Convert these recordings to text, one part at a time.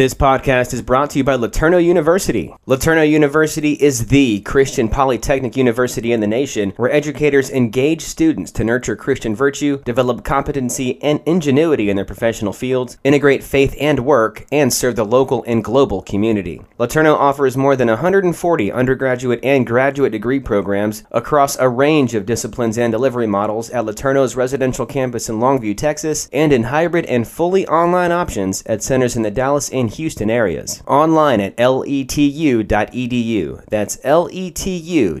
This podcast is brought to you by LeTourneau University. LeTourneau University is the Christian polytechnic university in the nation where educators engage students to nurture Christian virtue, develop competency and ingenuity in their professional fields, integrate faith and work, and serve the local and global community. LeTourneau offers more than 140 undergraduate and graduate degree programs across a range of disciplines and delivery models at LeTourneau's residential campus in Longview, Texas, and in hybrid and fully online options at centers in the Dallas and Houston areas. Online at letu.edu. That's letu.edu.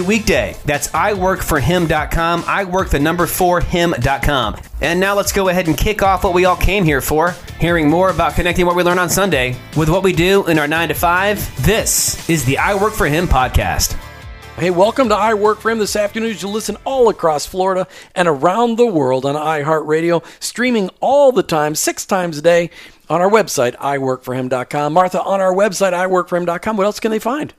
weekday. That's iworkforhim.com work the number 4 him.com. And now let's go ahead and kick off what we all came here for hearing more about connecting what we learn on Sunday with what we do in our 9 to 5. This is the I Work for Him podcast. Hey, welcome to I Work for Him this afternoon. You listen all across Florida and around the world on iHeartRadio, streaming all the time, six times a day on our website, iworkforhim.com. Martha, on our website, iworkforhim.com, what else can they find?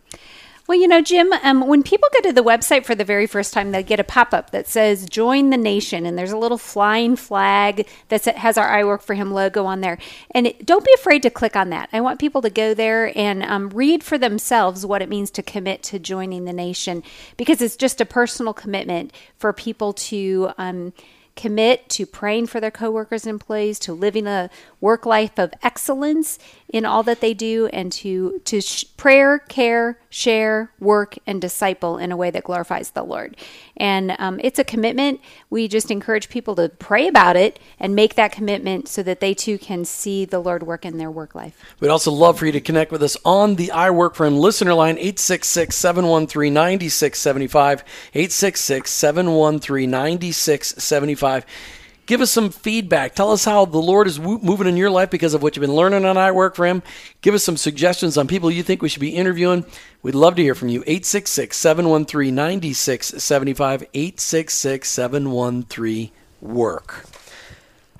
Well, you know, Jim, um, when people go to the website for the very first time, they get a pop up that says Join the Nation. And there's a little flying flag that has our I Work for Him logo on there. And it, don't be afraid to click on that. I want people to go there and um, read for themselves what it means to commit to joining the nation because it's just a personal commitment for people to. Um, commit to praying for their coworkers and employees, to living a work life of excellence in all that they do, and to to sh- prayer, care, share, work, and disciple in a way that glorifies the Lord. And um, it's a commitment. We just encourage people to pray about it and make that commitment so that they too can see the Lord work in their work life. We'd also love for you to connect with us on the I Work for Him listener line 866 713 9675. 866 713 9675 give us some feedback. Tell us how the Lord is moving in your life because of what you've been learning on I Work for Him. Give us some suggestions on people you think we should be interviewing. We'd love to hear from you. 866 713 9675. 866 713 Work.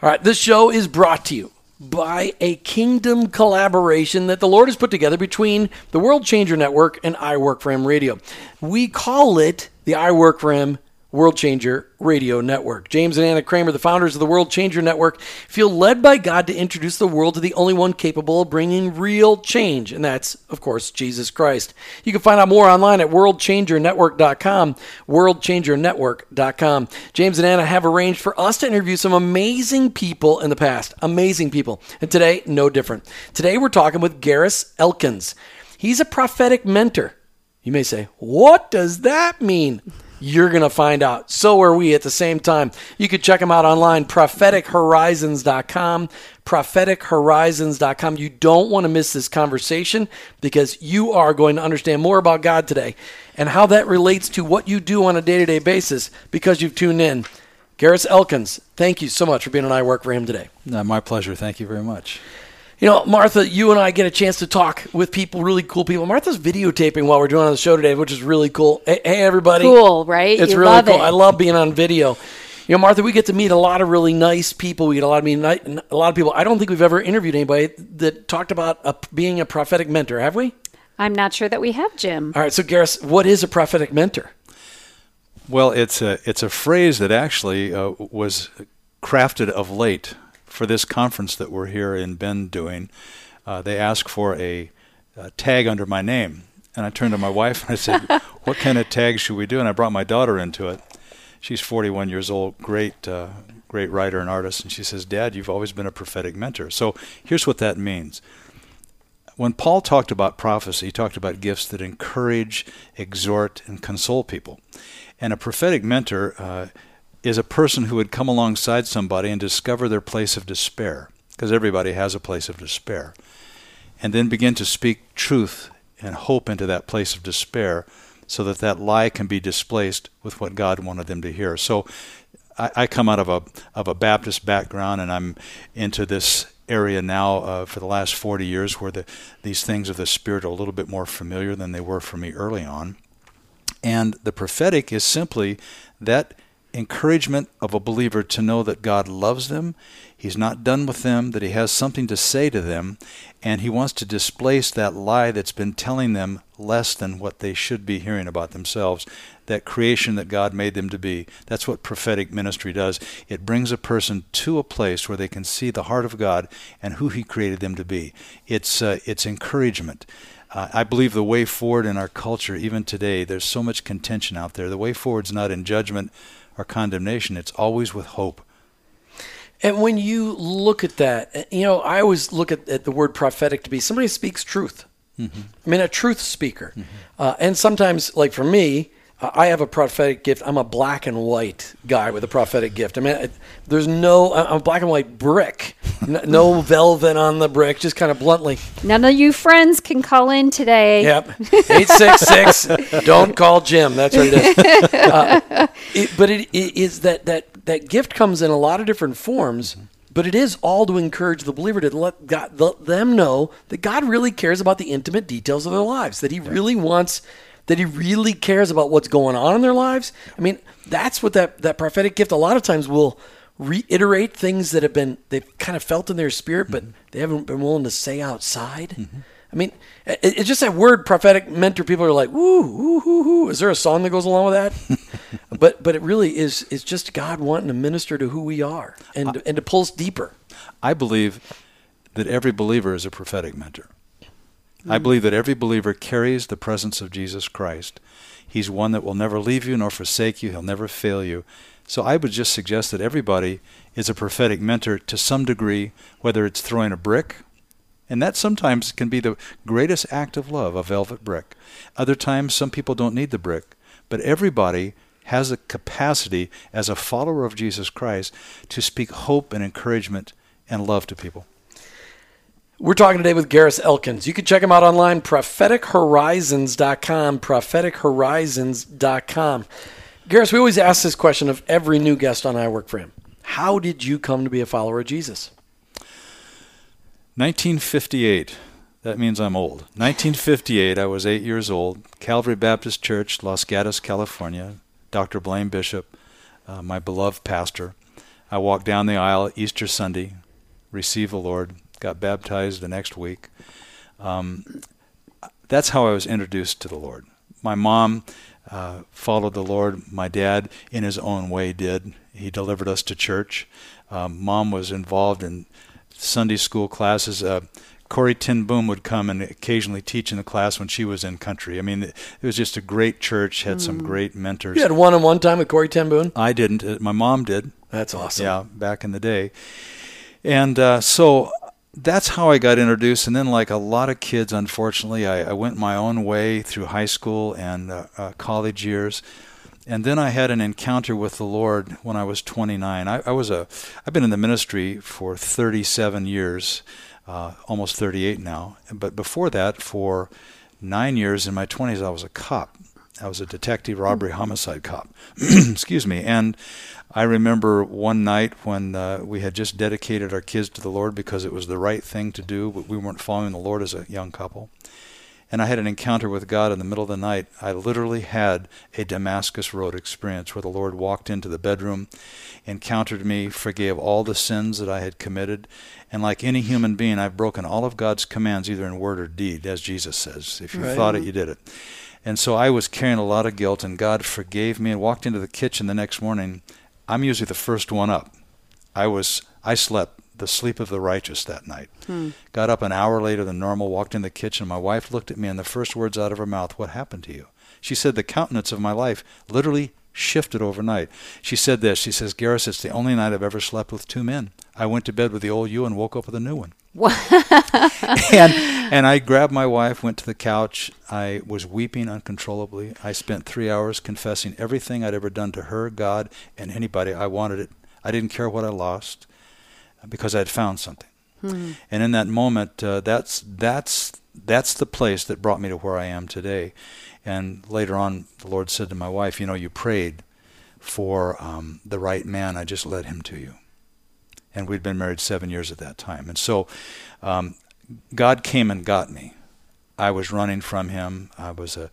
All right, this show is brought to you by a kingdom collaboration that the Lord has put together between the World Changer Network and I Work for Him Radio. We call it the I Work for Him World Changer Radio Network. James and Anna Kramer, the founders of the World Changer Network, feel led by God to introduce the world to the only one capable of bringing real change, and that's, of course, Jesus Christ. You can find out more online at worldchangernetwork.com, worldchangernetwork.com. James and Anna have arranged for us to interview some amazing people in the past, amazing people, and today, no different. Today, we're talking with Garris Elkins. He's a prophetic mentor. You may say, what does that mean? You're going to find out. So are we at the same time. You can check them out online, prophetichorizons.com, prophetichorizons.com. You don't want to miss this conversation because you are going to understand more about God today and how that relates to what you do on a day to day basis because you've tuned in. Garris Elkins, thank you so much for being on I Work for Him today. No, my pleasure. Thank you very much. You know, Martha, you and I get a chance to talk with people, really cool people. Martha's videotaping while we're doing on the show today, which is really cool. Hey, hey everybody. Cool, right? It's you really cool. It. I love being on video. You know, Martha, we get to meet a lot of really nice people. We get a lot of meet a lot of people. I don't think we've ever interviewed anybody that talked about a, being a prophetic mentor, have we? I'm not sure that we have, Jim. All right, so Garris, what is a prophetic mentor? Well, it's a it's a phrase that actually uh, was crafted of late for this conference that we're here in Bend doing uh, they asked for a, a, tag under my name. And I turned to my wife and I said, What kind of tag should we do? And I brought my daughter into it. She's 41 years old, great, uh, great writer and artist. And she says, Dad, you've always been a prophetic mentor. So here's what that means. When Paul talked about prophecy, he talked about gifts that encourage, exhort, and console people. And a prophetic mentor uh, is a person who would come alongside somebody and discover their place of despair, because everybody has a place of despair and then begin to speak truth and hope into that place of despair so that that lie can be displaced with what God wanted them to hear. So I, I come out of a of a Baptist background, and I'm into this area now uh, for the last 40 years where the, these things of the Spirit are a little bit more familiar than they were for me early on. And the prophetic is simply that encouragement of a believer to know that God loves them, He's not done with them, that He has something to say to them, and He wants to displace that lie that's been telling them less than what they should be hearing about themselves, that creation that God made them to be. That's what prophetic ministry does. It brings a person to a place where they can see the heart of God and who He created them to be. It's, uh, it's encouragement. Uh, I believe the way forward in our culture, even today, there's so much contention out there. The way forward's not in judgment or condemnation, it's always with hope. And when you look at that, you know, I always look at, at the word prophetic to be somebody who speaks truth. Mm-hmm. I mean, a truth speaker. Mm-hmm. Uh, and sometimes, like for me, I have a prophetic gift. I'm a black and white guy with a prophetic gift. I mean, there's no, I'm a black and white brick. no velvet on the brick, just kind of bluntly. None of you friends can call in today. Yep. 866, don't call Jim. That's what it is. Uh, it, but it, it is that, that, that gift comes in a lot of different forms. But it is all to encourage the believer to let, God, let them know that God really cares about the intimate details of their lives, that He really wants that he really cares about what's going on in their lives. I mean, that's what that, that prophetic gift a lot of times will reiterate things that have been they've kind of felt in their spirit, but mm-hmm. they haven't been willing to say outside. Mm-hmm. I mean, it, it's just that word prophetic mentor. People are like, "Woo, woo, woo, woo." Is there a song that goes along with that? but but it really is. It's just God wanting to minister to who we are and I, and to pull us deeper. I believe that every believer is a prophetic mentor. I believe that every believer carries the presence of Jesus Christ. He's one that will never leave you nor forsake you. He'll never fail you. So I would just suggest that everybody is a prophetic mentor to some degree, whether it's throwing a brick, and that sometimes can be the greatest act of love, a velvet brick. Other times, some people don't need the brick, but everybody has a capacity as a follower of Jesus Christ to speak hope and encouragement and love to people. We're talking today with Garris Elkins. You can check him out online, prophetichorizons.com, prophetichorizons.com. Garris, we always ask this question of every new guest on I Work For Him. How did you come to be a follower of Jesus? 1958. That means I'm old. 1958, I was eight years old. Calvary Baptist Church, Los Gatos, California. Dr. Blaine Bishop, uh, my beloved pastor. I walked down the aisle Easter Sunday, received the Lord, got baptized the next week. Um, that's how I was introduced to the Lord. My mom uh, followed the Lord. My dad, in his own way, did. He delivered us to church. Um, mom was involved in Sunday school classes. Uh, Corrie ten Boom would come and occasionally teach in the class when she was in country. I mean, it was just a great church, had some hmm. great mentors. You had one on one time with Corrie ten Boom? I didn't. Uh, my mom did. That's awesome. Yeah, back in the day. And uh, so that's how I got introduced. And then, like a lot of kids, unfortunately, I, I went my own way through high school and uh, uh, college years. And then I had an encounter with the Lord when I was 29. I, I was a, I've been in the ministry for 37 years, uh, almost 38 now. But before that, for nine years in my 20s, I was a cop. I was a detective robbery homicide cop. Excuse me. And I remember one night when uh, we had just dedicated our kids to the Lord because it was the right thing to do, but we weren't following the Lord as a young couple. And I had an encounter with God in the middle of the night. I literally had a Damascus Road experience where the Lord walked into the bedroom, encountered me, forgave all the sins that I had committed. And like any human being, I've broken all of God's commands, either in word or deed, as Jesus says. If you right. thought it, you did it. And so I was carrying a lot of guilt, and God forgave me and walked into the kitchen the next morning I'm usually the first one up. I was I slept the sleep of the righteous that night. Hmm. Got up an hour later than normal, walked in the kitchen. My wife looked at me, and the first words out of her mouth, "What happened to you?" She said, "The countenance of my life literally shifted overnight." She said this. She says, "Garris, it's the only night I've ever slept with two men. I went to bed with the old you and woke up with a new one." and and I grabbed my wife, went to the couch. I was weeping uncontrollably. I spent three hours confessing everything I'd ever done to her, God, and anybody. I wanted it. I didn't care what I lost because I had found something. Hmm. And in that moment, uh, that's that's that's the place that brought me to where I am today. And later on, the Lord said to my wife, "You know, you prayed for um, the right man, I just led him to you. And we'd been married seven years at that time. And so um, God came and got me. I was running from him. I was a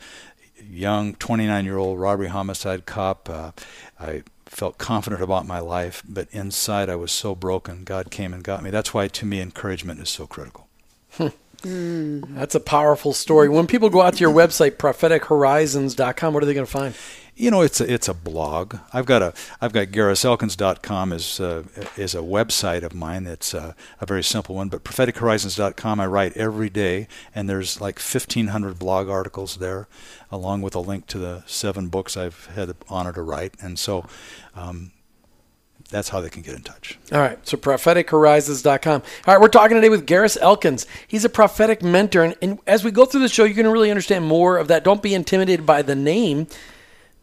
young 29 year old robbery homicide cop. Uh, I felt confident about my life, but inside I was so broken. God came and got me. That's why, to me, encouragement is so critical. That's a powerful story. When people go out to your website, prophetichorizons.com, what are they going to find? You know, it's a, it's a blog. I've got a I've got GarrisElkins.com is uh, is a website of mine. It's uh, a very simple one. But PropheticHorizons.com, I write every day, and there's like 1,500 blog articles there, along with a link to the seven books I've had the honor to write. And so, um, that's how they can get in touch. All right, so prophetichorizons.com. All right, we're talking today with Garris Elkins. He's a prophetic mentor, and, and as we go through the show, you're going to really understand more of that. Don't be intimidated by the name.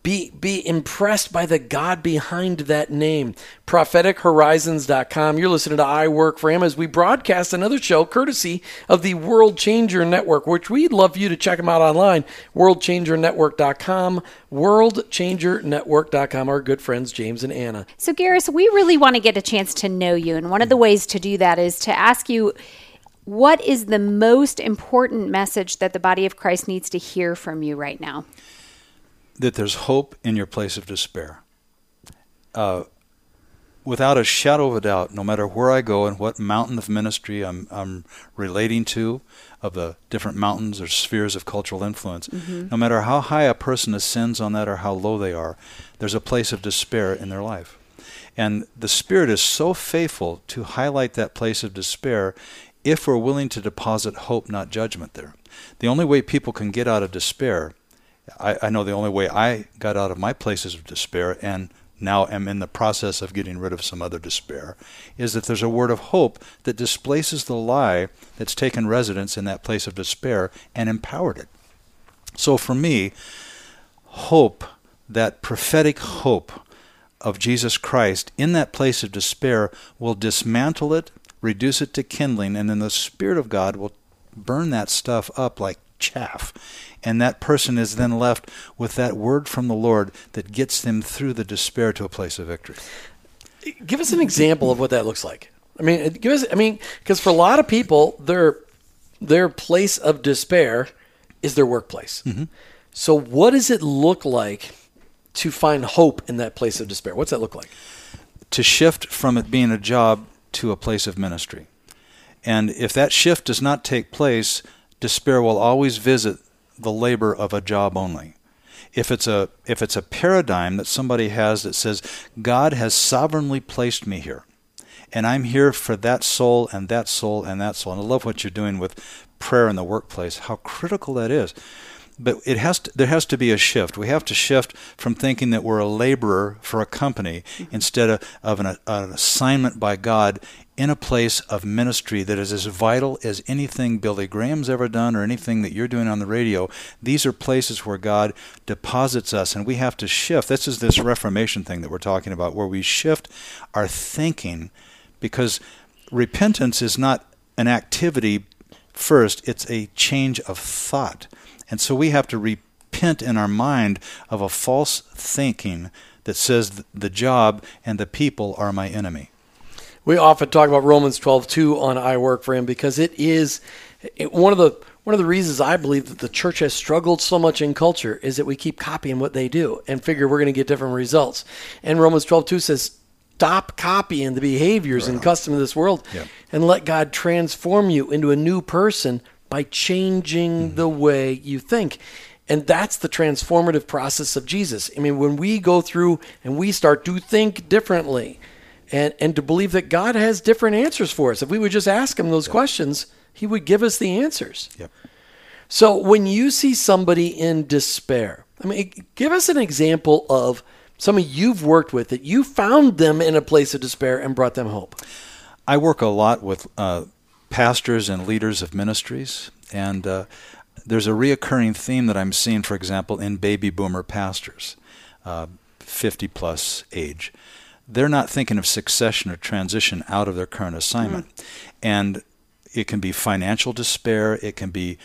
Be be impressed by the God behind that name. PropheticHorizons.com. You're listening to I Work for Him as we broadcast another show courtesy of the World Changer Network, which we'd love for you to check them out online. WorldChangerNetwork.com. WorldChangerNetwork.com. Our good friends James and Anna. So, Garris, we really want to get a chance to know you. And one of the ways to do that is to ask you what is the most important message that the body of Christ needs to hear from you right now? That there's hope in your place of despair. Uh, without a shadow of a doubt, no matter where I go and what mountain of ministry I'm, I'm relating to, of the different mountains or spheres of cultural influence, mm-hmm. no matter how high a person ascends on that or how low they are, there's a place of despair in their life. And the Spirit is so faithful to highlight that place of despair if we're willing to deposit hope, not judgment there. The only way people can get out of despair, I, I know the only way I got out of my places of despair and now am in the process of getting rid of some other despair, is that there's a word of hope that displaces the lie that's taken residence in that place of despair and empowered it. So for me, hope, that prophetic hope of Jesus Christ in that place of despair will dismantle it, reduce it to kindling, and then the Spirit of God will burn that stuff up like chaff. And that person is then left with that word from the Lord that gets them through the despair to a place of victory. Give us an example of what that looks like. I mean, give us. I mean, because for a lot of people, their their place of despair is their workplace. Mm-hmm. So, what does it look like to find hope in that place of despair? What's that look like? To shift from it being a job to a place of ministry. And if that shift does not take place, despair will always visit the labor of a job only. If it's a if it's a paradigm that somebody has that says God has sovereignly placed me here and I'm here for that soul and that soul and that soul. And I love what you're doing with prayer in the workplace, how critical that is but it has to, there has to be a shift. We have to shift from thinking that we're a laborer for a company mm-hmm. instead of, of an, an, assignment by God in a place of ministry that is as vital as anything Billy Graham's ever done or anything that you're doing on the radio. These are places where God deposits us, and we have to shift. This is this Reformation thing that we're talking about, where we shift our thinking because repentance is not an activity first, it's a change of thought. And so we have to repent in our mind of a false thinking that says the job and the people are my enemy. We often talk about Romans 12:2 on I work for him because it is one of the one of the reasons I believe that the church has struggled so much in culture is that we keep copying what they do and figure we're going to get different results. And Romans 12:2 says stop copying the behaviors right and customs of this world yep. and let God transform you into a new person by changing mm-hmm. the way you think. And that's the transformative process of Jesus. I mean, when we go through and we start to think differently and, and to believe that God has different answers for us, if we would just ask Him those yep. questions, He would give us the answers. Yep. So when you see somebody in despair, I mean, give us an example of somebody you've worked with that you found them in a place of despair and brought them hope. I work a lot with uh, pastors and leaders of ministries, and uh, there's a reoccurring theme that I'm seeing, for example, in baby boomer pastors, uh, 50 plus age. They're not thinking of succession or transition out of their current assignment. Mm. And it can be financial despair, it can be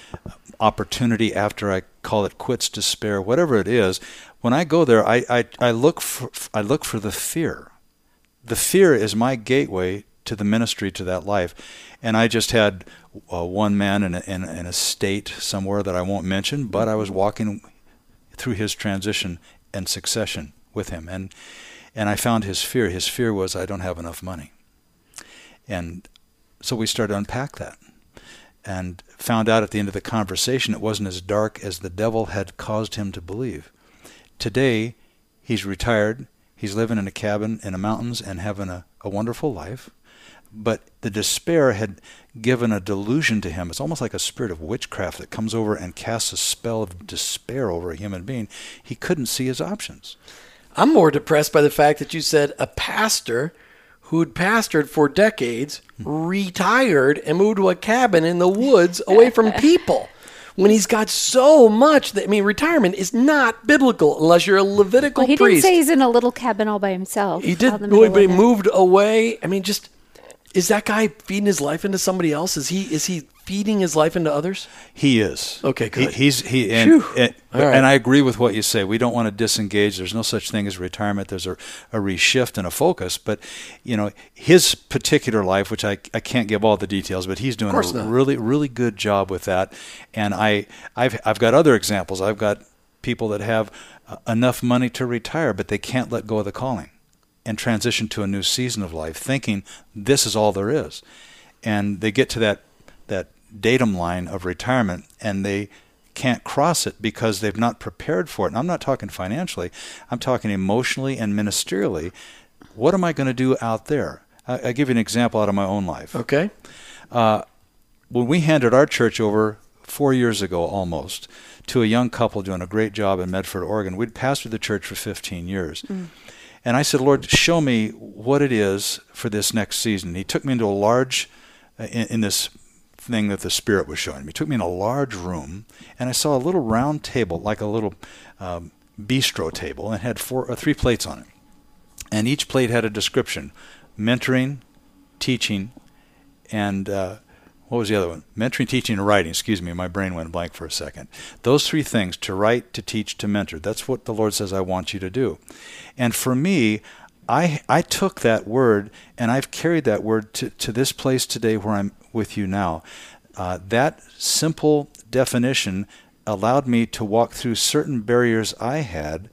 opportunity after I call it quits despair, whatever it is. When I go there, I, I, I look for I look for the fear. The fear is my gateway to the ministry to that life. And I just had uh, one man in a, in, in a state somewhere that I won't mention, but I was walking through his transition and succession with him, and and I found his fear. His fear was I don't have enough money, and so we started to unpack that, and found out at the end of the conversation it wasn't as dark as the devil had caused him to believe. Today, he's retired. He's living in a cabin in the mountains and having a, a wonderful life but the despair had given a delusion to him. It's almost like a spirit of witchcraft that comes over and casts a spell of despair over a human being. He couldn't see his options. I'm more depressed by the fact that you said a pastor who'd pastored for decades retired and moved to a cabin in the woods away from people. When he's got so much that I mean, retirement is not biblical unless you're a Levitical Well, he priest. didn't say he's in a little cabin all by himself. He did, in but he moved away. I mean, just is that guy feeding his life into somebody else? Is he is he feeding his life into others? He is Okay, good. He, he's he and and, right. and I agree with what you say. We don't want to disengage. There's no such thing as retirement. There's a, a reshift and a focus. But you know, his particular life, which I, I can't give all the details, but he's doing a not. really really good job with that. And I I've I've got other examples. I've got people that have uh, enough money to retire, but they can't let go of the calling and transition to a new season of life, thinking this is all there is. And they get to that that datum line of retirement and they can't cross it because they've not prepared for it. And I'm not talking financially, I'm talking emotionally and ministerially. What am I going to do out there? I, I give you an example out of my own life. Okay. Uh, when we handed our church over four years ago almost to a young couple doing a great job in Medford, Oregon, we'd pastored the church for 15 years. Mm. And I said, Lord, show me what it is for this next season. He took me into a large, uh, in, in this thing that the Spirit was showing me. He took me in a large room, and I saw a little round table, like a little um, bistro table, and had four, uh, three plates on it. And each plate had a description mentoring, teaching, and uh, what was the other one? Mentoring, teaching, and writing. Excuse me, my brain went blank for a second. Those three things to write, to teach, to mentor. That's what the Lord says I want you to do. And for me, I, I took that word and I've carried that word to, to this place today where I'm with you now. Uh, that simple definition allowed me to walk through certain barriers I had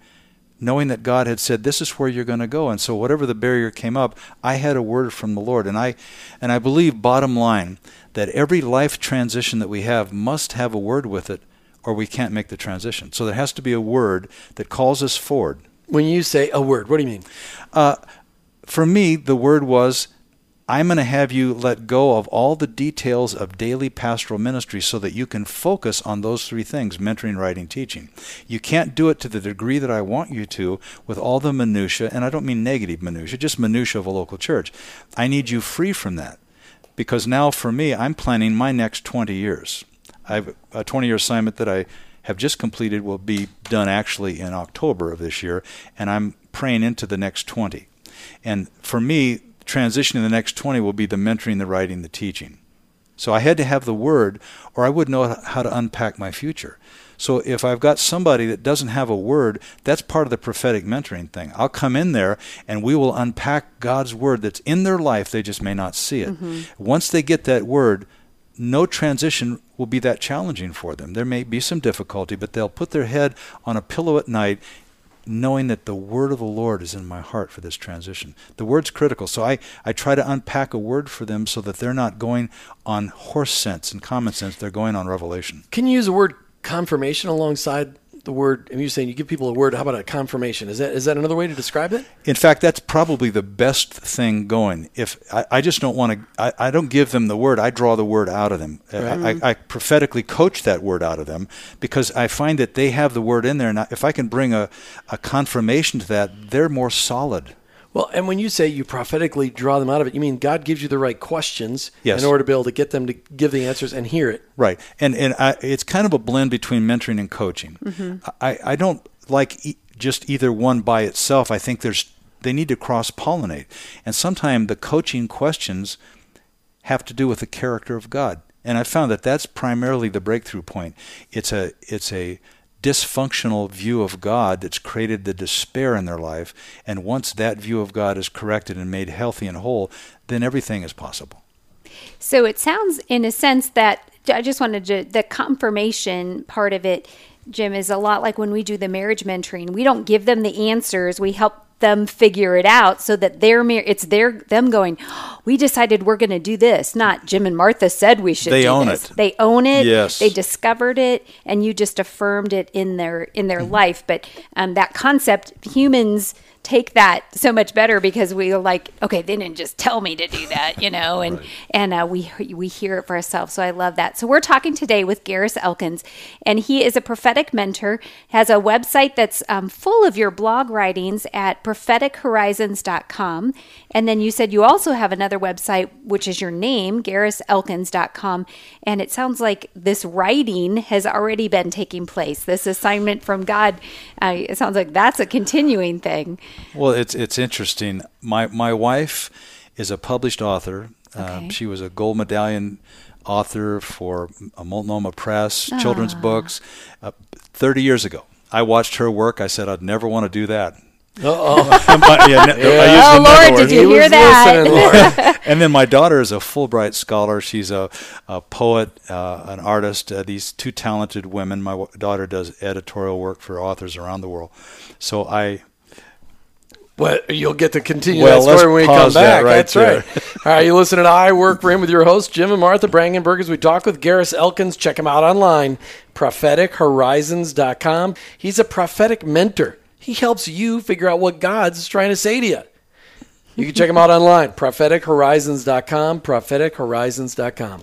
knowing that God had said this is where you're going to go. And so whatever the barrier came up I had a word from the Lord. And I and I believe bottom line that every life transition that we have must have a word with it or we can't make the transition. So there has to be a word that calls us forward. When you say a word, what do you mean? Uh, for me, the word was, I'm going to have you let go of all the details of daily pastoral ministry so that you can focus on those three things mentoring, writing, teaching. You can't do it to the degree that I want you to with all the minutiae, and I don't mean negative minutiae, just minutiae of a local church. I need you free from that because now for me, I'm planning my next 20 years. I've a 20 year assignment that I have just completed will be done actually in October of this year, and I'm praying into the next 20. And for me, transitioning in the next 20 will be the mentoring, the writing, the teaching. So I had to have the word, or I wouldn't know how to unpack my future. So if I've got somebody that doesn't have a word, that's part of the prophetic mentoring thing. I'll come in there and we will unpack God's word that's in their life. They just may not see it. Mm-hmm. Once they get that word, no transition will be that challenging for them. There may be some difficulty, but they'll put their head on a pillow at night knowing that the word of the Lord is in my heart for this transition. The word's critical. So I, I try to unpack a word for them so that they're not going on horse sense and common sense, they're going on revelation. Can you use the word confirmation alongside the word? And you're saying you give people a word. How about a confirmation? Is that is that another way to describe it? In fact, that's probably the best thing going. If I, I just don't want to, I, I don't give them the word. I draw the word out of them. I, I, I prophetically coach that word out of them because I find that they have the word in there. And if I can bring a, a confirmation to that, they're more solid. Well, and when you say you prophetically draw them out of it, you mean God gives you the right questions Yes. in order to be able to get them to give the answers and hear it. Right, and and I, it's kind of a blend between mentoring and coaching. Mm-hmm. I, I don't like e- just either one by itself. I think there's they need to cross pollinate, and sometimes the coaching questions have to do with the character of God. And I found that that's primarily the breakthrough point. It's a it's a dysfunctional view of God that's created the despair in their life. And once that view of God is corrected and made healthy and whole, then everything is possible. So it sounds, in a sense, that I just wanted to, the confirmation part of it, Jim, is a lot like when we do the marriage mentoring. We don't give them the answers, we help them figure it out so that they're it's their them going oh, we decided we're going to do this not jim and martha said we should they own this. it they own it yes they discovered it and you just affirmed it in their in their mm-hmm. life but um, that concept humans take that so much better because we are like, okay, they didn't just tell me to do that, you know, and right. and uh, we we hear it for ourselves. So I love that. So we're talking today with Garris Elkins, and he is a prophetic mentor. Has a website that's um, full of your blog writings at prophetichorizons.com, and then you said you also have another website which is your name, garriselkins.com, and it sounds like this writing has already been taking place. This assignment from God, uh, it sounds like that's a continuing thing. Well, it's it's interesting. My my wife is a published author. Uh, okay. Uh, she was a gold medallion author for a Multnomah Press, ah. children's books. Uh, Thirty years ago, I watched her work. I said I'd never want to do that. oh yeah, yeah. oh, Lord, did you hear that? and then my daughter is a Fulbright scholar. She's a, a poet, uh, an artist. Uh, these two talented women. My w- daughter does editorial work for authors around the world. So I well, you'll get to continue well, that story when we come back. That right That's there. right. All right, you listen to I Work for Him with your hosts, Jim and Martha Brangenberg, as we talk with Garris Elkins. Check him out online, prophetichorizons.com. He's a prophetic mentor. He helps you figure out what God's trying to say to you. You can check him out online, prophetichorizons.com, prophetichorizons.com.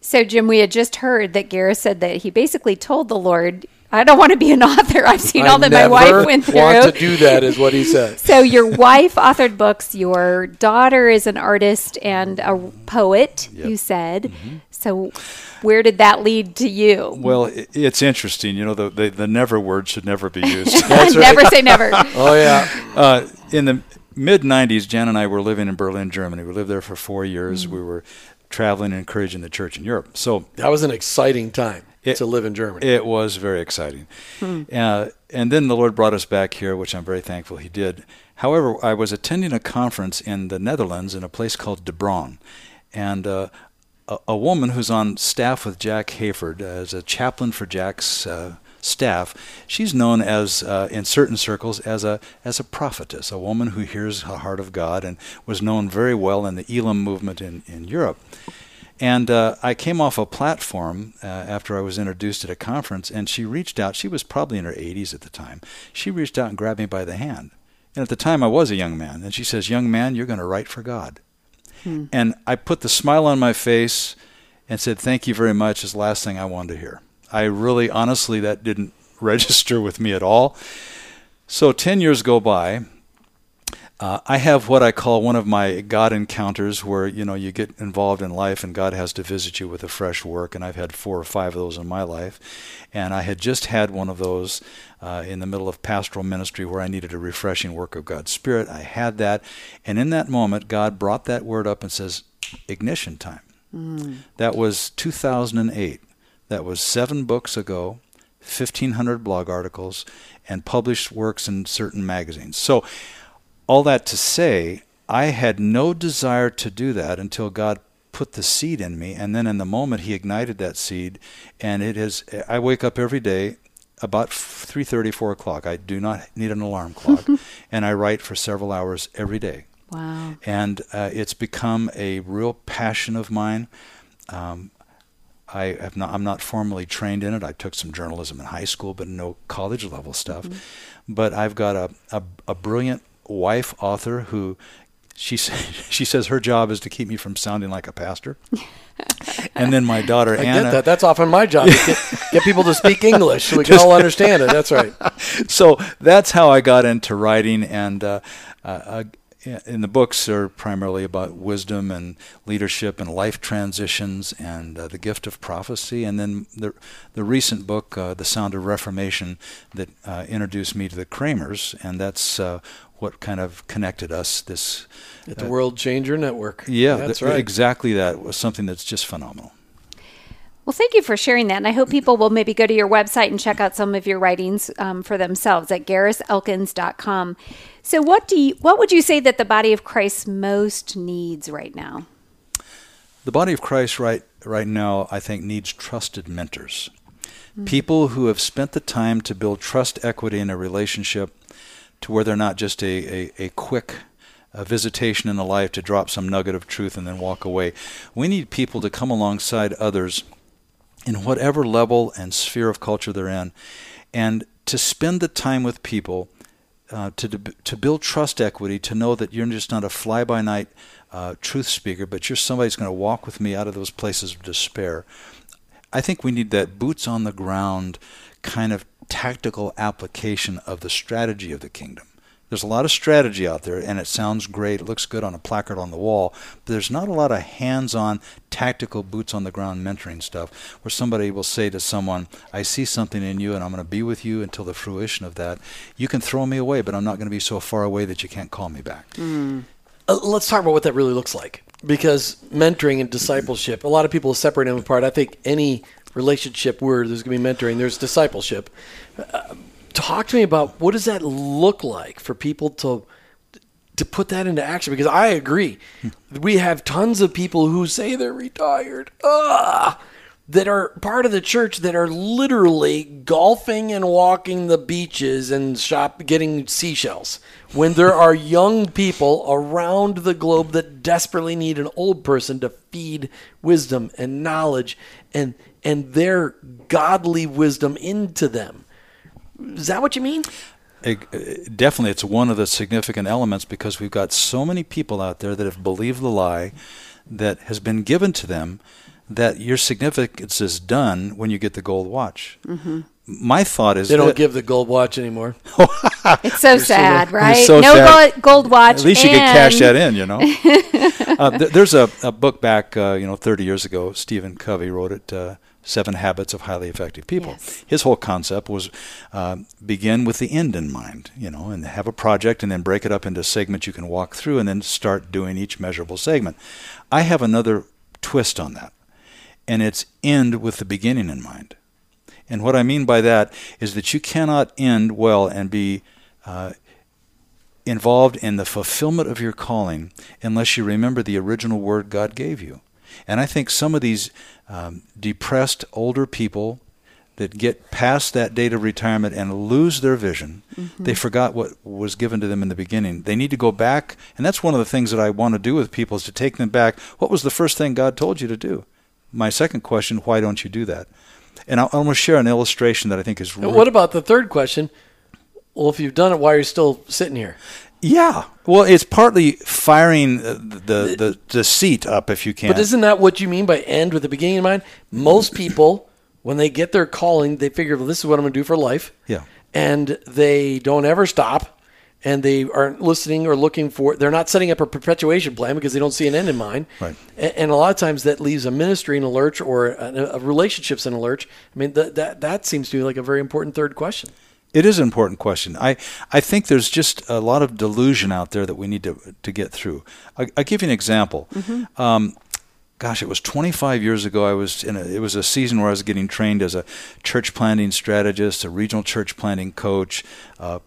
So, Jim, we had just heard that Garris said that he basically told the Lord, I don't want to be an author. I've seen I all that my wife went through. Want to do that is what he said. so your wife authored books. Your daughter is an artist and a poet. Yep. You said. Mm-hmm. So where did that lead to you? Well, it's interesting. You know, the the, the never word should never be used. never say never. oh yeah. Uh, in the mid '90s, Jan and I were living in Berlin, Germany. We lived there for four years. Mm-hmm. We were traveling and encouraging the church in Europe. So that was an exciting time it, to live in Germany. It was very exciting. Hmm. Uh, and then the Lord brought us back here, which I'm very thankful He did. However, I was attending a conference in the Netherlands in a place called De Bron. And uh, a, a, woman who's on staff with Jack Hayford as a chaplain for Jack's uh, staff, she's known as uh, in certain circles as a as a prophetess, a woman who hears the heart of God, and was known very well in the Elim movement in, in Europe. And uh, I came off a platform uh, after I was introduced at a conference, and she reached out. She was probably in her 80s at the time. She reached out and grabbed me by the hand. And at the time, I was a young man. And she says, Young man, you're going to write for God. Hmm. And I put the smile on my face and said, Thank you very much, is the last thing I wanted to hear. I really, honestly, that didn't register with me at all. So 10 years go by, uh, I have what I call one of my God encounters where you know you get involved in life and God has to visit you with a fresh work, and I've had four or five of those in my life, and I had just had one of those uh, in the middle of pastoral ministry where I needed a refreshing work of God's Spirit. I had that, and in that moment, God brought that word up and says, "Ignition time." Mm. That was 2008. That was seven books ago. 1,500 blog articles and published works in certain magazines. So all that to say, I had no desire to do that until God put the seed in me, and then in the moment He ignited that seed, and it is. I wake up every day about 3:30, 4 o'clock. I do not need an alarm clock, and I write for several hours every day. Wow! And uh, it's become a real passion of mine. Um, I have not, I'm not formally trained in it. I took some journalism in high school, but no college level stuff. Mm-hmm. But I've got a, a, a brilliant wife author who she she says her job is to keep me from sounding like a pastor. and then my daughter I Anna. Get that. That's often my job. Get, get, people to speak English so we can all understand it. That's right. So that's how I got into writing, and uh, uh, in the books are primarily about wisdom and leadership and life transitions and uh, the gift of prophecy. And then the the recent book, uh, The Sound of Reformation, that uh, introduced me to the Kramers, and that's uh, what kind of connected us. This at the World Changer Network. Yeah, that's th- right. Exactly that was something that's just phenomenal. Well, thank you for sharing that. And I hope people will maybe go to your website and check out some of your writings um, for themselves at garriselkins.com. So, what do you, what would you say that the body of Christ most needs right now? The body of Christ right right now, I think, needs trusted mentors. People who have spent the time to build trust equity in a relationship to where they're not just a, a, a quick a visitation in the life to drop some nugget of truth and then walk away. We need people to come alongside others in whatever level and sphere of culture they're in and to spend the time with people uh, to, to build trust equity, to know that you're just not a fly by night uh, truth speaker, but you're somebody who's going to walk with me out of those places of despair. I think we need that boots on the ground kind of tactical application of the strategy of the kingdom. There's a lot of strategy out there, and it sounds great. It looks good on a placard on the wall. But there's not a lot of hands on, tactical, boots on the ground mentoring stuff where somebody will say to someone, I see something in you, and I'm going to be with you until the fruition of that. You can throw me away, but I'm not going to be so far away that you can't call me back. Mm. Uh, let's talk about what that really looks like. Because mentoring and discipleship, a lot of people separate them apart. I think any relationship where there's going to be mentoring, there's discipleship. Uh, talk to me about what does that look like for people to to put that into action because I agree. We have tons of people who say they're retired. Ugh, that are part of the church that are literally golfing and walking the beaches and shop getting seashells when there are young people around the globe that desperately need an old person to feed wisdom and knowledge and and their godly wisdom into them is that what you mean? It, definitely, it's one of the significant elements because we've got so many people out there that have believed the lie that has been given to them that your significance is done when you get the gold watch. Mm-hmm. My thought is they don't that, give the gold watch anymore. it's so sad, so, right? So no sad. Gold, gold watch. At least you can cash that in, you know. uh, th- there's a, a, book back, uh, you know, 30 years ago. Stephen Covey wrote it. Uh, Seven Habits of Highly Effective People. Yes. His whole concept was uh, begin with the end in mind, you know, and have a project and then break it up into segments you can walk through and then start doing each measurable segment. I have another twist on that, and it's end with the beginning in mind. And what I mean by that is that you cannot end well and be uh, involved in the fulfillment of your calling unless you remember the original word God gave you. And I think some of these um, depressed older people that get past that date of retirement and lose their vision, mm-hmm. they forgot what was given to them in the beginning. They need to go back, and that's one of the things that I want to do with people is to take them back. What was the first thing God told you to do? My second question, why don't you do that? And I, am going to share an illustration that I think is. Really what about the third question? Well, if you've done it, why are you still sitting here? Yeah. Well, it's partly firing uh, the, the, the, the, seat up if you can. But isn't that what you mean by end with the beginning in mind? Most people, when they get their calling, they figure, well, this is what I'm going to do for life. Yeah. And they don't ever stop. And they aren't listening or looking for. They're not setting up a perpetuation plan because they don't see an end in mind. Right. And, and a lot of times that leaves a ministry in a lurch or a, a relationships in a lurch. I mean, that that that seems to be like a very important third question. It is an important question. I, I think there's just a lot of delusion out there that we need to, to get through. I, will give you an example. Mm-hmm. Um, gosh, it was 25 years ago. I was in a, it was a season where I was getting trained as a church planting strategist, a regional church planting coach, uh,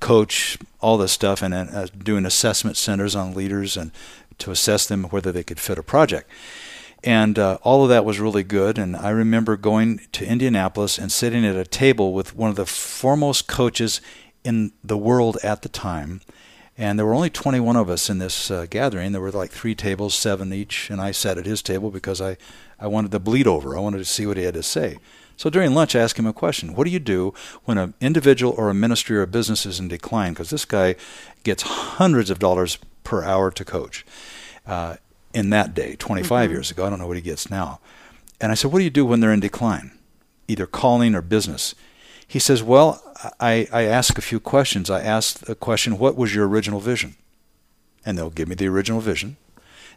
coach, all this stuff, and uh, doing assessment centers on leaders and to assess them whether they could fit a project. And uh, all of that was really good. And I remember going to Indianapolis and sitting at a table with one of the foremost coaches in the world at the time. And there were only 21 of us in this uh, gathering. There were like three tables, seven each. And I sat at his table because I, I wanted to bleed over. I wanted to see what he had to say. So during lunch, I asked him a question What do you do when an individual or a ministry or a business is in decline? Because this guy gets hundreds of dollars per hour to coach. Uh, in that day, 25 mm-hmm. years ago. I don't know what he gets now. And I said, What do you do when they're in decline, either calling or business? He says, Well, I, I ask a few questions. I ask the question, What was your original vision? and they'll give me the original vision.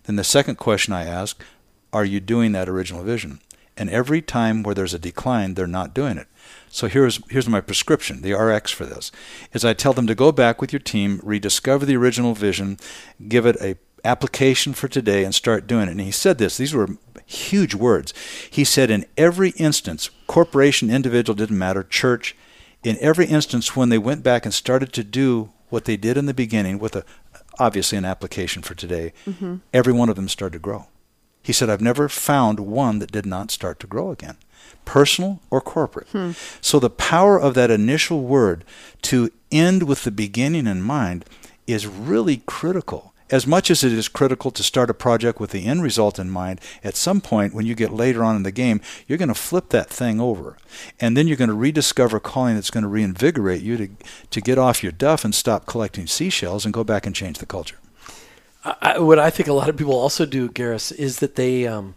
Then the second question I ask, are you doing that original vision? And every time where there's a decline, they're not doing it. So here's here's my prescription, the RX for this, is I tell them to go back with your team, rediscover the original vision, give it a application for today and start doing it. And he said this, these were huge words. He said in every instance, corporation, individual, didn't matter, church, in every instance when they went back and started to do what they did in the beginning with a obviously an application for today, mm-hmm. every one of them started to grow. He said, I've never found one that did not start to grow again, personal or corporate. Hmm. So the power of that initial word to end with the beginning in mind is really critical. As much as it is critical to start a project with the end result in mind, at some point when you get later on in the game, you're going to flip that thing over. And then you're going to rediscover calling that's going to reinvigorate you to, to get off your duff and stop collecting seashells and go back and change the culture. I, what I think a lot of people also do, Garris, is that they um,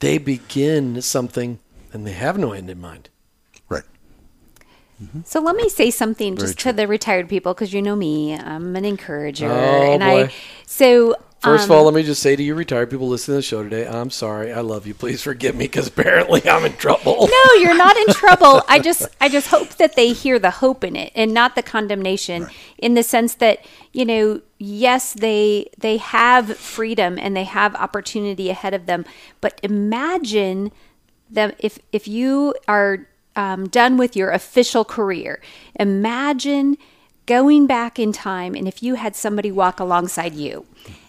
they begin something and they have no end in mind. Right. Mm-hmm. So let me say something Very just true. to the retired people because you know me, I'm an encourager, Oh, and boy. I so First of um, all, let me just say to you retired people listening to the show today, I'm sorry. I love you. Please forgive me because apparently I'm in trouble. no, you're not in trouble. I just I just hope that they hear the hope in it and not the condemnation in the sense that, you know, yes, they they have freedom and they have opportunity ahead of them, but imagine them if if you are um, done with your official career, imagine going back in time and if you had somebody walk alongside you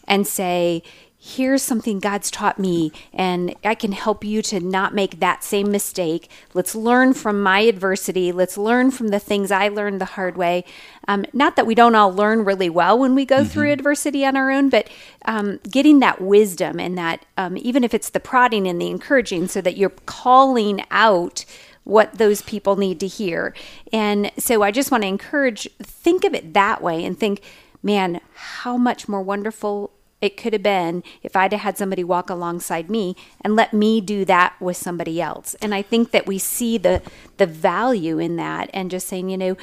and say, here's something God's taught me, and I can help you to not make that same mistake. Let's learn from my adversity. Let's learn from the things I learned the hard way. Um, not that we don't all learn really well when we go through adversity on our own, but um, getting that wisdom and that, um, even if it's the prodding and the encouraging, so that you're calling out what those people need to hear. And so I just want to encourage, think of it that way and think, man, how much more wonderful it could have been if I'd have had somebody walk alongside me and let me do that with somebody else. And I think that we see the the value in that and just saying, you know,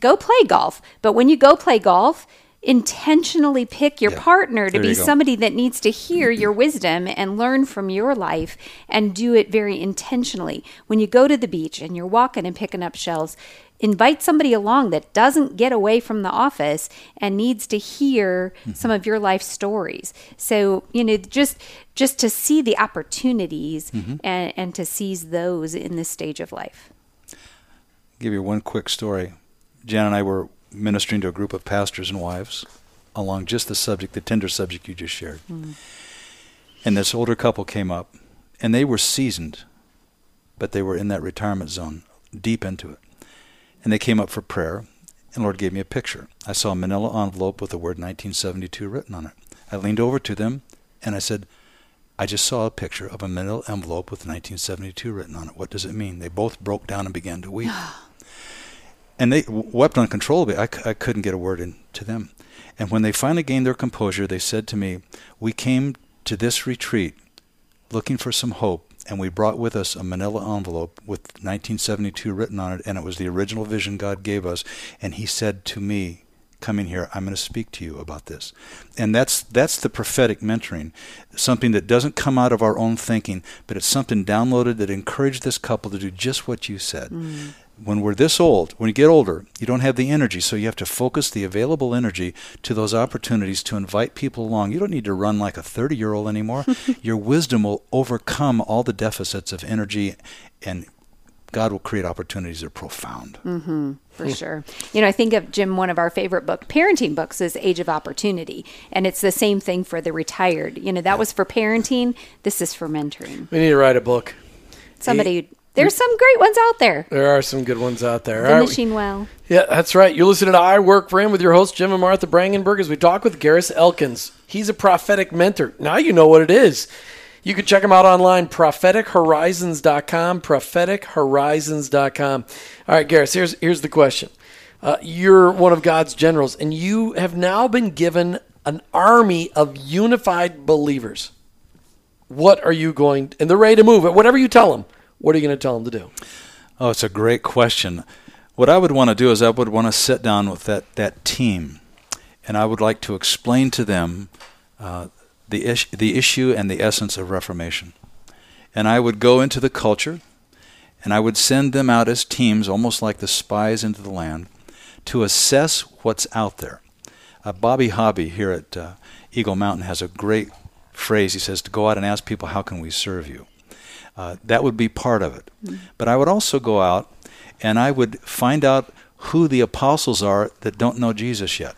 go play golf. But when you go play golf, intentionally pick your Yeah. partner to There be somebody that needs to hear your wisdom and learn from your life and do it very intentionally. When you go to the beach and you're walking and picking up shells, invite somebody along that doesn't get away from the office and needs to hear Mm-hmm. some of your life stories. So, you know, just just to see the opportunities Mm-hmm. and, and to seize those in this stage of life. give you one quick story. Jan and I were ministering to a group of pastors and wives along just the subject, the tender subject you just shared. Hmm. And this older couple came up, and they were seasoned, but they were in that retirement zone, deep into it. And they came up for prayer, and Lord gave me a picture. I saw a manila envelope with the word 1972 written on it. I leaned over to them, and I said, I just saw a picture of a manila envelope with 1972 written on it. What does it mean? They both broke down and began to weep. and they wept uncontrollably. I, I couldn't get a word in to them. And when they finally gained their composure, they said to me, We came to this retreat looking for some hope, and we brought with us a manila envelope with 1972 written on it, and it was the original vision God gave us. And He said to me, Coming here, I'm going to speak to you about this. And that's that's the prophetic mentoring, something that doesn't come out of our own thinking, but it's something downloaded that encouraged this couple to do just what you said mm. When we're this old, when you get older, you don't have the energy, so you have to focus the available energy to those opportunities to invite people along. You don't need to run like a 30 year old anymore. Your wisdom will overcome all the deficits of energy, and God will create opportunities that are profound. Mm-hmm, for sure. You know, I think of Jim, one of our favorite book, parenting books is Age of Opportunity. And it's the same thing for the retired. You know, that was for parenting. This is for mentoring. We need to write a book. Somebody, there's some great ones out there. There are some good ones out there. All right, well. Yeah, that's right. You're listening to I Work for Him with your host, Jim and Martha Brangenberg, as we talk with Garris Elkins. He's a prophetic mentor. Now you know what it is. You can check him out online, prophetichorizons.com, prophetichorizons.com. All right, Garris, here's, here's the question. Uh, you're one of God's generals, and you have now been given an army of unified believers. What are you going, and they're ready to move. At whatever you tell them, what are you going to tell them to do? Oh, it's a great question. What I would want to do is I would want to sit down with that, that team and I would like to explain to them uh, the, is- the issue and the essence of Reformation. And I would go into the culture, and I would send them out as teams, almost like the spies into the land, to assess what's out there. Uh, Bobby Hobby here at uh, Eagle Mountain has a great phrase. He says to go out and ask people, "How can we serve you?" Uh, that would be part of it. But I would also go out and I would find out who the apostles are that don't know Jesus yet.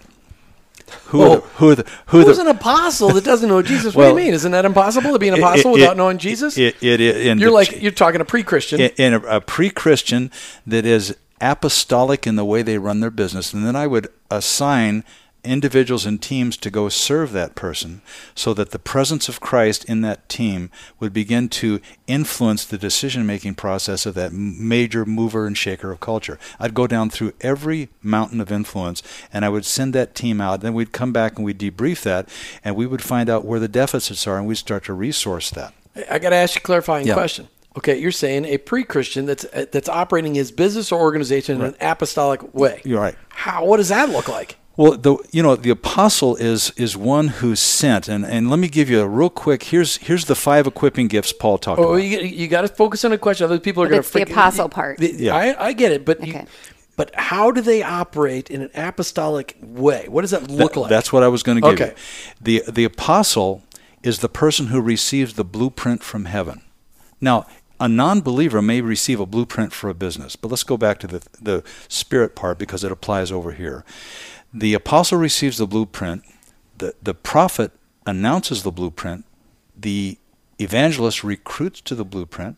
Who are the, who are the, who Who's the, an apostle that doesn't know Jesus? Well, what do you mean? Isn't that impossible to be an apostle it- without it- knowing Jesus? It, it, it, in you're like you're talking a pre-Christian. in, in a, a pre-Christian that is apostolic in the way they run their business, and then I would assign individuals and teams to go serve that person so that the presence of Christ in that team would begin to influence the decision making process of that major mover and shaker of culture. I'd go down through every mountain of influence and I would send that team out. Then we'd come back and we'd debrief that and we would find out where the deficits are and we'd start to resource that. I got to ask you a clarifying Yeah. question. Okay, you're saying a pre-Christian that's uh, that's operating his business or organization in an apostolic way. You're right. How? What does that look like? Well, the you know the apostle is is one who's sent, and, and let me give you a real quick. Here's here's the five equipping gifts Paul talked Oh, about. you, you got to focus on a question. Other people are But going it's to the apostle part. Yeah. I, I get it, but you, but how do they operate in an apostolic way? What does that look That- like? That's what I was going to give Okay. you. The the apostle is the person who receives the blueprint from heaven. Now, a non-believer may receive a blueprint for a business, but let's go back to the the spirit part because it applies over here. The apostle receives the blueprint. The the prophet announces the blueprint. The evangelist recruits to the blueprint.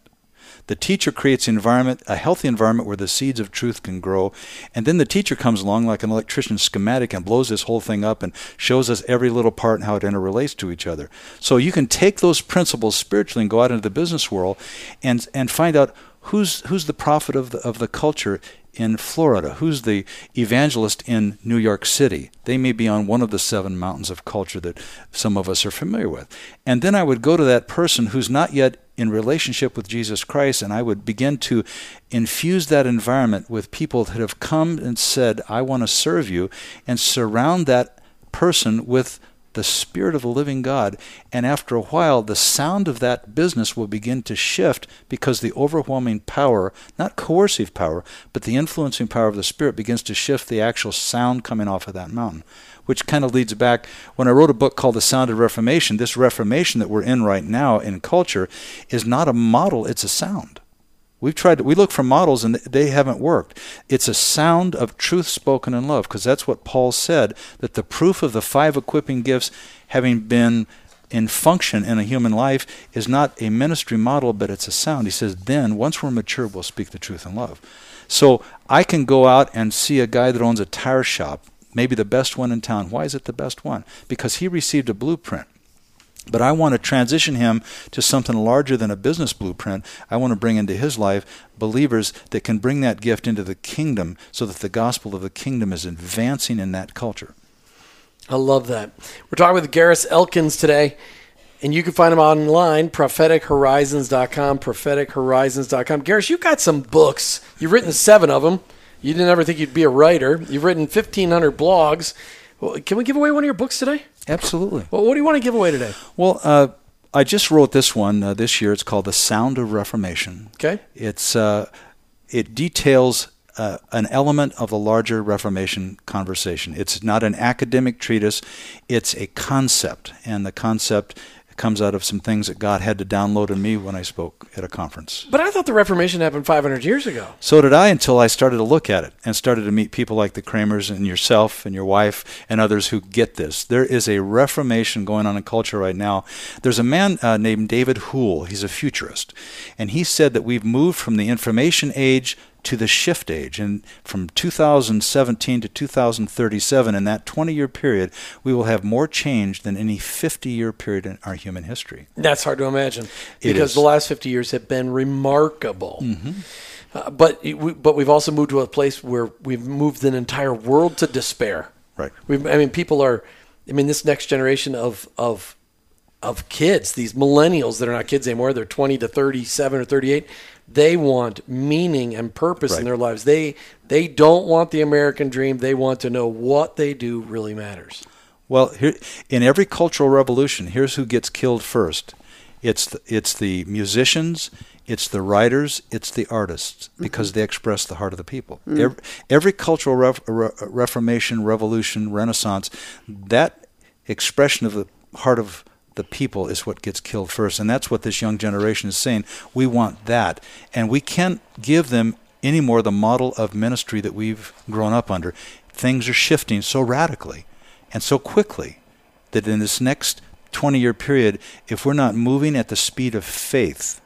The teacher creates environment, a healthy environment where the seeds of truth can grow. And then the teacher comes along like an electrician schematic and blows this whole thing up and shows us every little part and how it interrelates to each other. So you can take those principles spiritually and go out into the business world and, and find out who's, who's the prophet of the, of the culture in Florida? Who's the evangelist in New York City? They may be on one of the seven mountains of culture that some of us are familiar with. And then I would go to that person who's not yet in relationship with Jesus Christ, and I would begin to infuse that environment with people that have come and said, I want to serve you, and surround that person with the Spirit of the living God. And after a while, the sound of that business will begin to shift because the overwhelming power, not coercive power, but the influencing power of the Spirit begins to shift the actual sound coming off of that mountain. Which kind of leads back when I wrote a book called The Sound of Reformation. This Reformation that we're in right now in culture is not a model, it's a sound. We've tried to, we look for models and they haven't worked. It's a sound of truth spoken in love because that's what Paul said that the proof of the five equipping gifts having been in function in a human life is not a ministry model but it's a sound. He says then once we're mature we'll speak the truth in love. So I can go out and see a guy that owns a tire shop, maybe the best one in town. Why is it the best one? Because he received a blueprint. But I want to transition him to something larger than a business blueprint. I want to bring into his life believers that can bring that gift into the kingdom so that the gospel of the kingdom is advancing in that culture. I love that. We're talking with Garris Elkins today, and you can find him online, prophetichorizons.com, prophetichorizons.com. Garris, you've got some books. You've written seven of them. You didn't ever think you'd be a writer. You've written 1,500 blogs. Well, can we give away one of your books today? Absolutely. Well, what do you want to give away today? Well, uh, I just wrote this one uh, this year. It's called The Sound of Reformation. Okay. It's uh, it details uh, an element of the larger Reformation conversation. It's not an academic treatise; it's a concept, and the concept comes out of some things that God had to download in me when I spoke at a conference. But I thought the Reformation happened 500 years ago. So did I until I started to look at it and started to meet people like the Kramers and yourself and your wife and others who get this. There is a reformation going on in culture right now. There's a man uh, named David Houle. He's a futurist. And he said that we've moved from the information age to the shift age. And from 2017 to 2037, in that 20 year period, we will have more change than any 50 year period in our human history. That's hard to imagine because the last 50 years have been remarkable. Uh, but we, but we've also moved to a place where we've moved an entire world to despair. Right. We've, I mean, people are. I mean, this next generation of of of kids, these millennials that are not kids anymore, they're 20 to 37 or 38. They want meaning and purpose in their lives. They they don't want the American dream. They want to know what they do really matters. Well, here, in every cultural revolution, here's who gets killed first. It's the, it's the musicians, it's the writers, it's the artists mm-hmm. because they express the heart of the people. Mm-hmm. Every, every cultural ref, re, reformation, revolution, renaissance, that expression of the heart of the people is what gets killed first, and that's what this young generation is saying. We want that, and we can't give them any more the model of ministry that we've grown up under. Things are shifting so radically and so quickly that in this next 20 year period, if we're not moving at the speed of faith,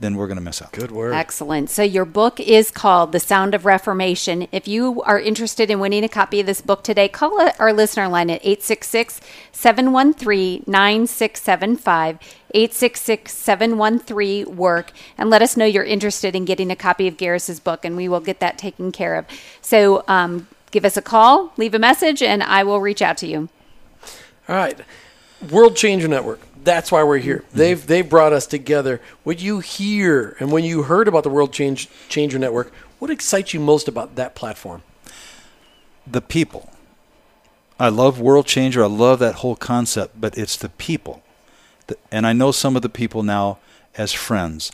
then we're going to miss out. Good word. Excellent. So your book is called The Sound of Reformation. If you are interested in winning a copy of this book today, call our listener line at 866-713-9675, 866-713-WORK, and let us know you're interested in getting a copy of Garris's book, and we will get that taken care of. So um, give us a call, leave a message, and I will reach out to you. All right. World Changer Network. That's why we're here. Mm-hmm. They've they've brought us together. What you hear and when you heard about the World Change Changer Network, what excites you most about that platform? The people. I love World Changer. I love that whole concept, but it's the people. The- And I know some of the people now as friends.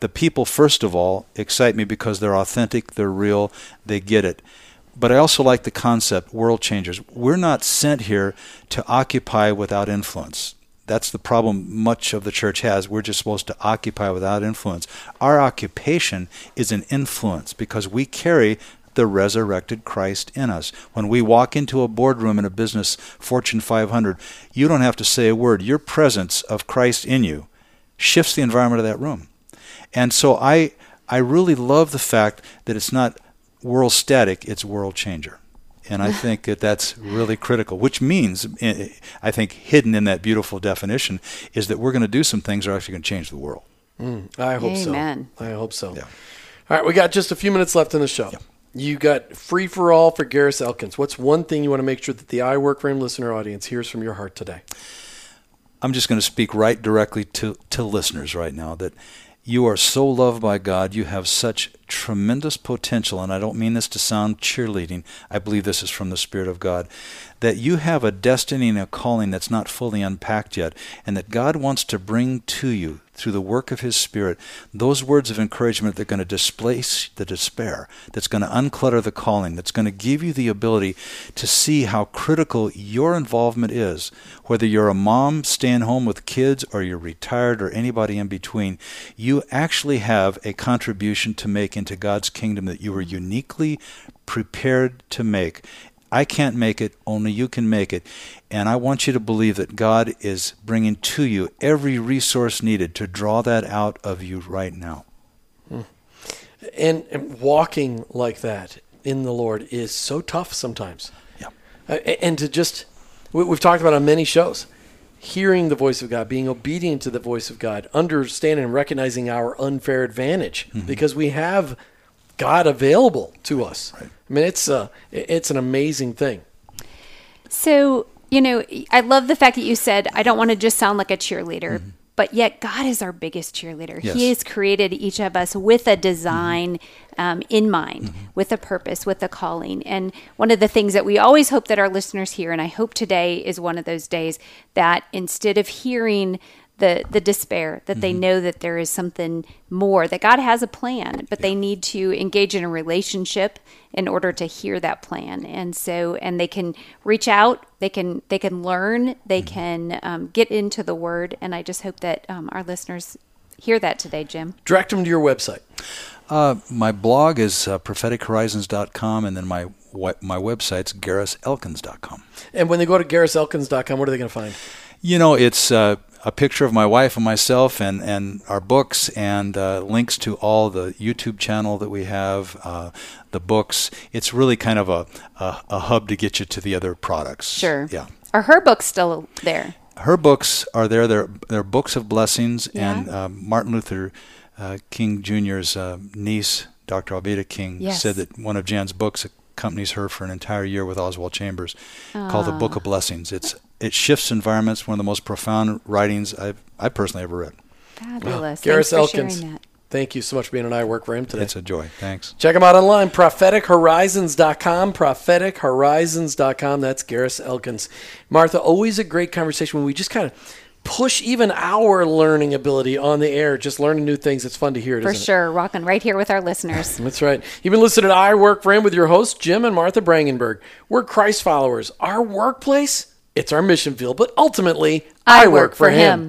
The people, first of all, excite me because they're authentic, they're real, they get it. But I also like the concept, world changers. We're not sent here to occupy without influence. That's the problem much of the church has. We're just supposed to occupy without influence. Our occupation is an influence because we carry the resurrected Christ in us. When we walk into a boardroom in a business, Fortune 500, you don't have to say a word. Your presence of Christ in you shifts the environment of that room. And so I, I really love the fact that it's not world static, it's world changer. And I think that that's really critical, which means, eh, I think, hidden in that beautiful definition is that we're going to do some things that are actually going to change the world. I hope Amen. so. I hope so. Yeah. All right, we got just a few minutes left in the show. You got free for all for Garris Elkins. What's one thing you want to make sure that the I Work for Him listener audience hears from your heart today? I'm just going to speak right directly to, to listeners right now that you are so loved by God. You have such tremendous potential, and I don't mean this to sound cheerleading. I believe this is from the Spirit of God. That you have a destiny and a calling that's not fully unpacked yet, and that God wants to bring to you through the work of His Spirit those words of encouragement that are going to displace the despair, that's going to unclutter the calling, that's going to give you the ability to see how critical your involvement is, whether you're a mom staying home with kids or you're retired or anybody in between. You actually have a contribution to make into God's kingdom that you were uniquely prepared to make. I can't make it, only you can make it. And I want you to believe that God is bringing to you every resource needed to draw that out of you right now. And, and walking like that in the Lord is so tough sometimes. Yeah. Uh, and to just, we- we've talked about on many shows, hearing the voice of God, being obedient to the voice of God, understanding and recognizing our unfair advantage because we have God available to us. Right. I mean, it's uh, it's an amazing thing. So, you know, I love the fact that you said, I don't want to just sound like a cheerleader, but yet God is our biggest cheerleader. Yes. He has created each of us with a design um, in mind, with a purpose, with a calling. And one of the things that we always hope that our listeners hear, and I hope today is one of those days, that instead of hearing the, the despair, that they know that there is something more, that God has a plan, but they need to engage in a relationship in order to hear that plan. And so, and they can reach out, they can, they can learn, they can um, get into the word. And I just hope that um, our listeners hear that today, Jim. Direct them to your website. Uh, my blog is uh, prophetichorizons.com, and then my my website's garriselkins.com. And when they go to garriselkins.com, what are they going to find? You know, it's uh, a picture of my wife and myself, and, and our books, and uh, links to all the YouTube channel that we have, uh, the books. It's really kind of a, a a hub to get you to the other products. Sure. Yeah. Are her books still there? her books are there. They're, they're books of blessings, Yeah. and uh, Martin Luther uh, King Jr.'s uh, niece, Dr. Alveda King, Yes. said that one of Jan's books accompanies her for an entire year with Oswald Chambers, called the Book of Blessings. It's it shifts environments. One of the most profound writings I've I personally ever read. Fabulous. Garris Thanks Elkins. sharing that. Thank you so much for being an I Work for Him today. It's a joy. Thanks. Check him out online, prophetichorizons.com, prophetichorizons.com. That's Garris Elkins. Martha, always a great conversation when we just kind of push even our learning ability on the air, just learning new things. It's fun to hear it, For isn't it? sure. Rocking right here with our listeners. That's right. You've been listening to I Work for Him with your hosts, Jim and Martha Brangenberg. We're Christ followers. Our workplace, it's our mission field, but ultimately, I, work, for him.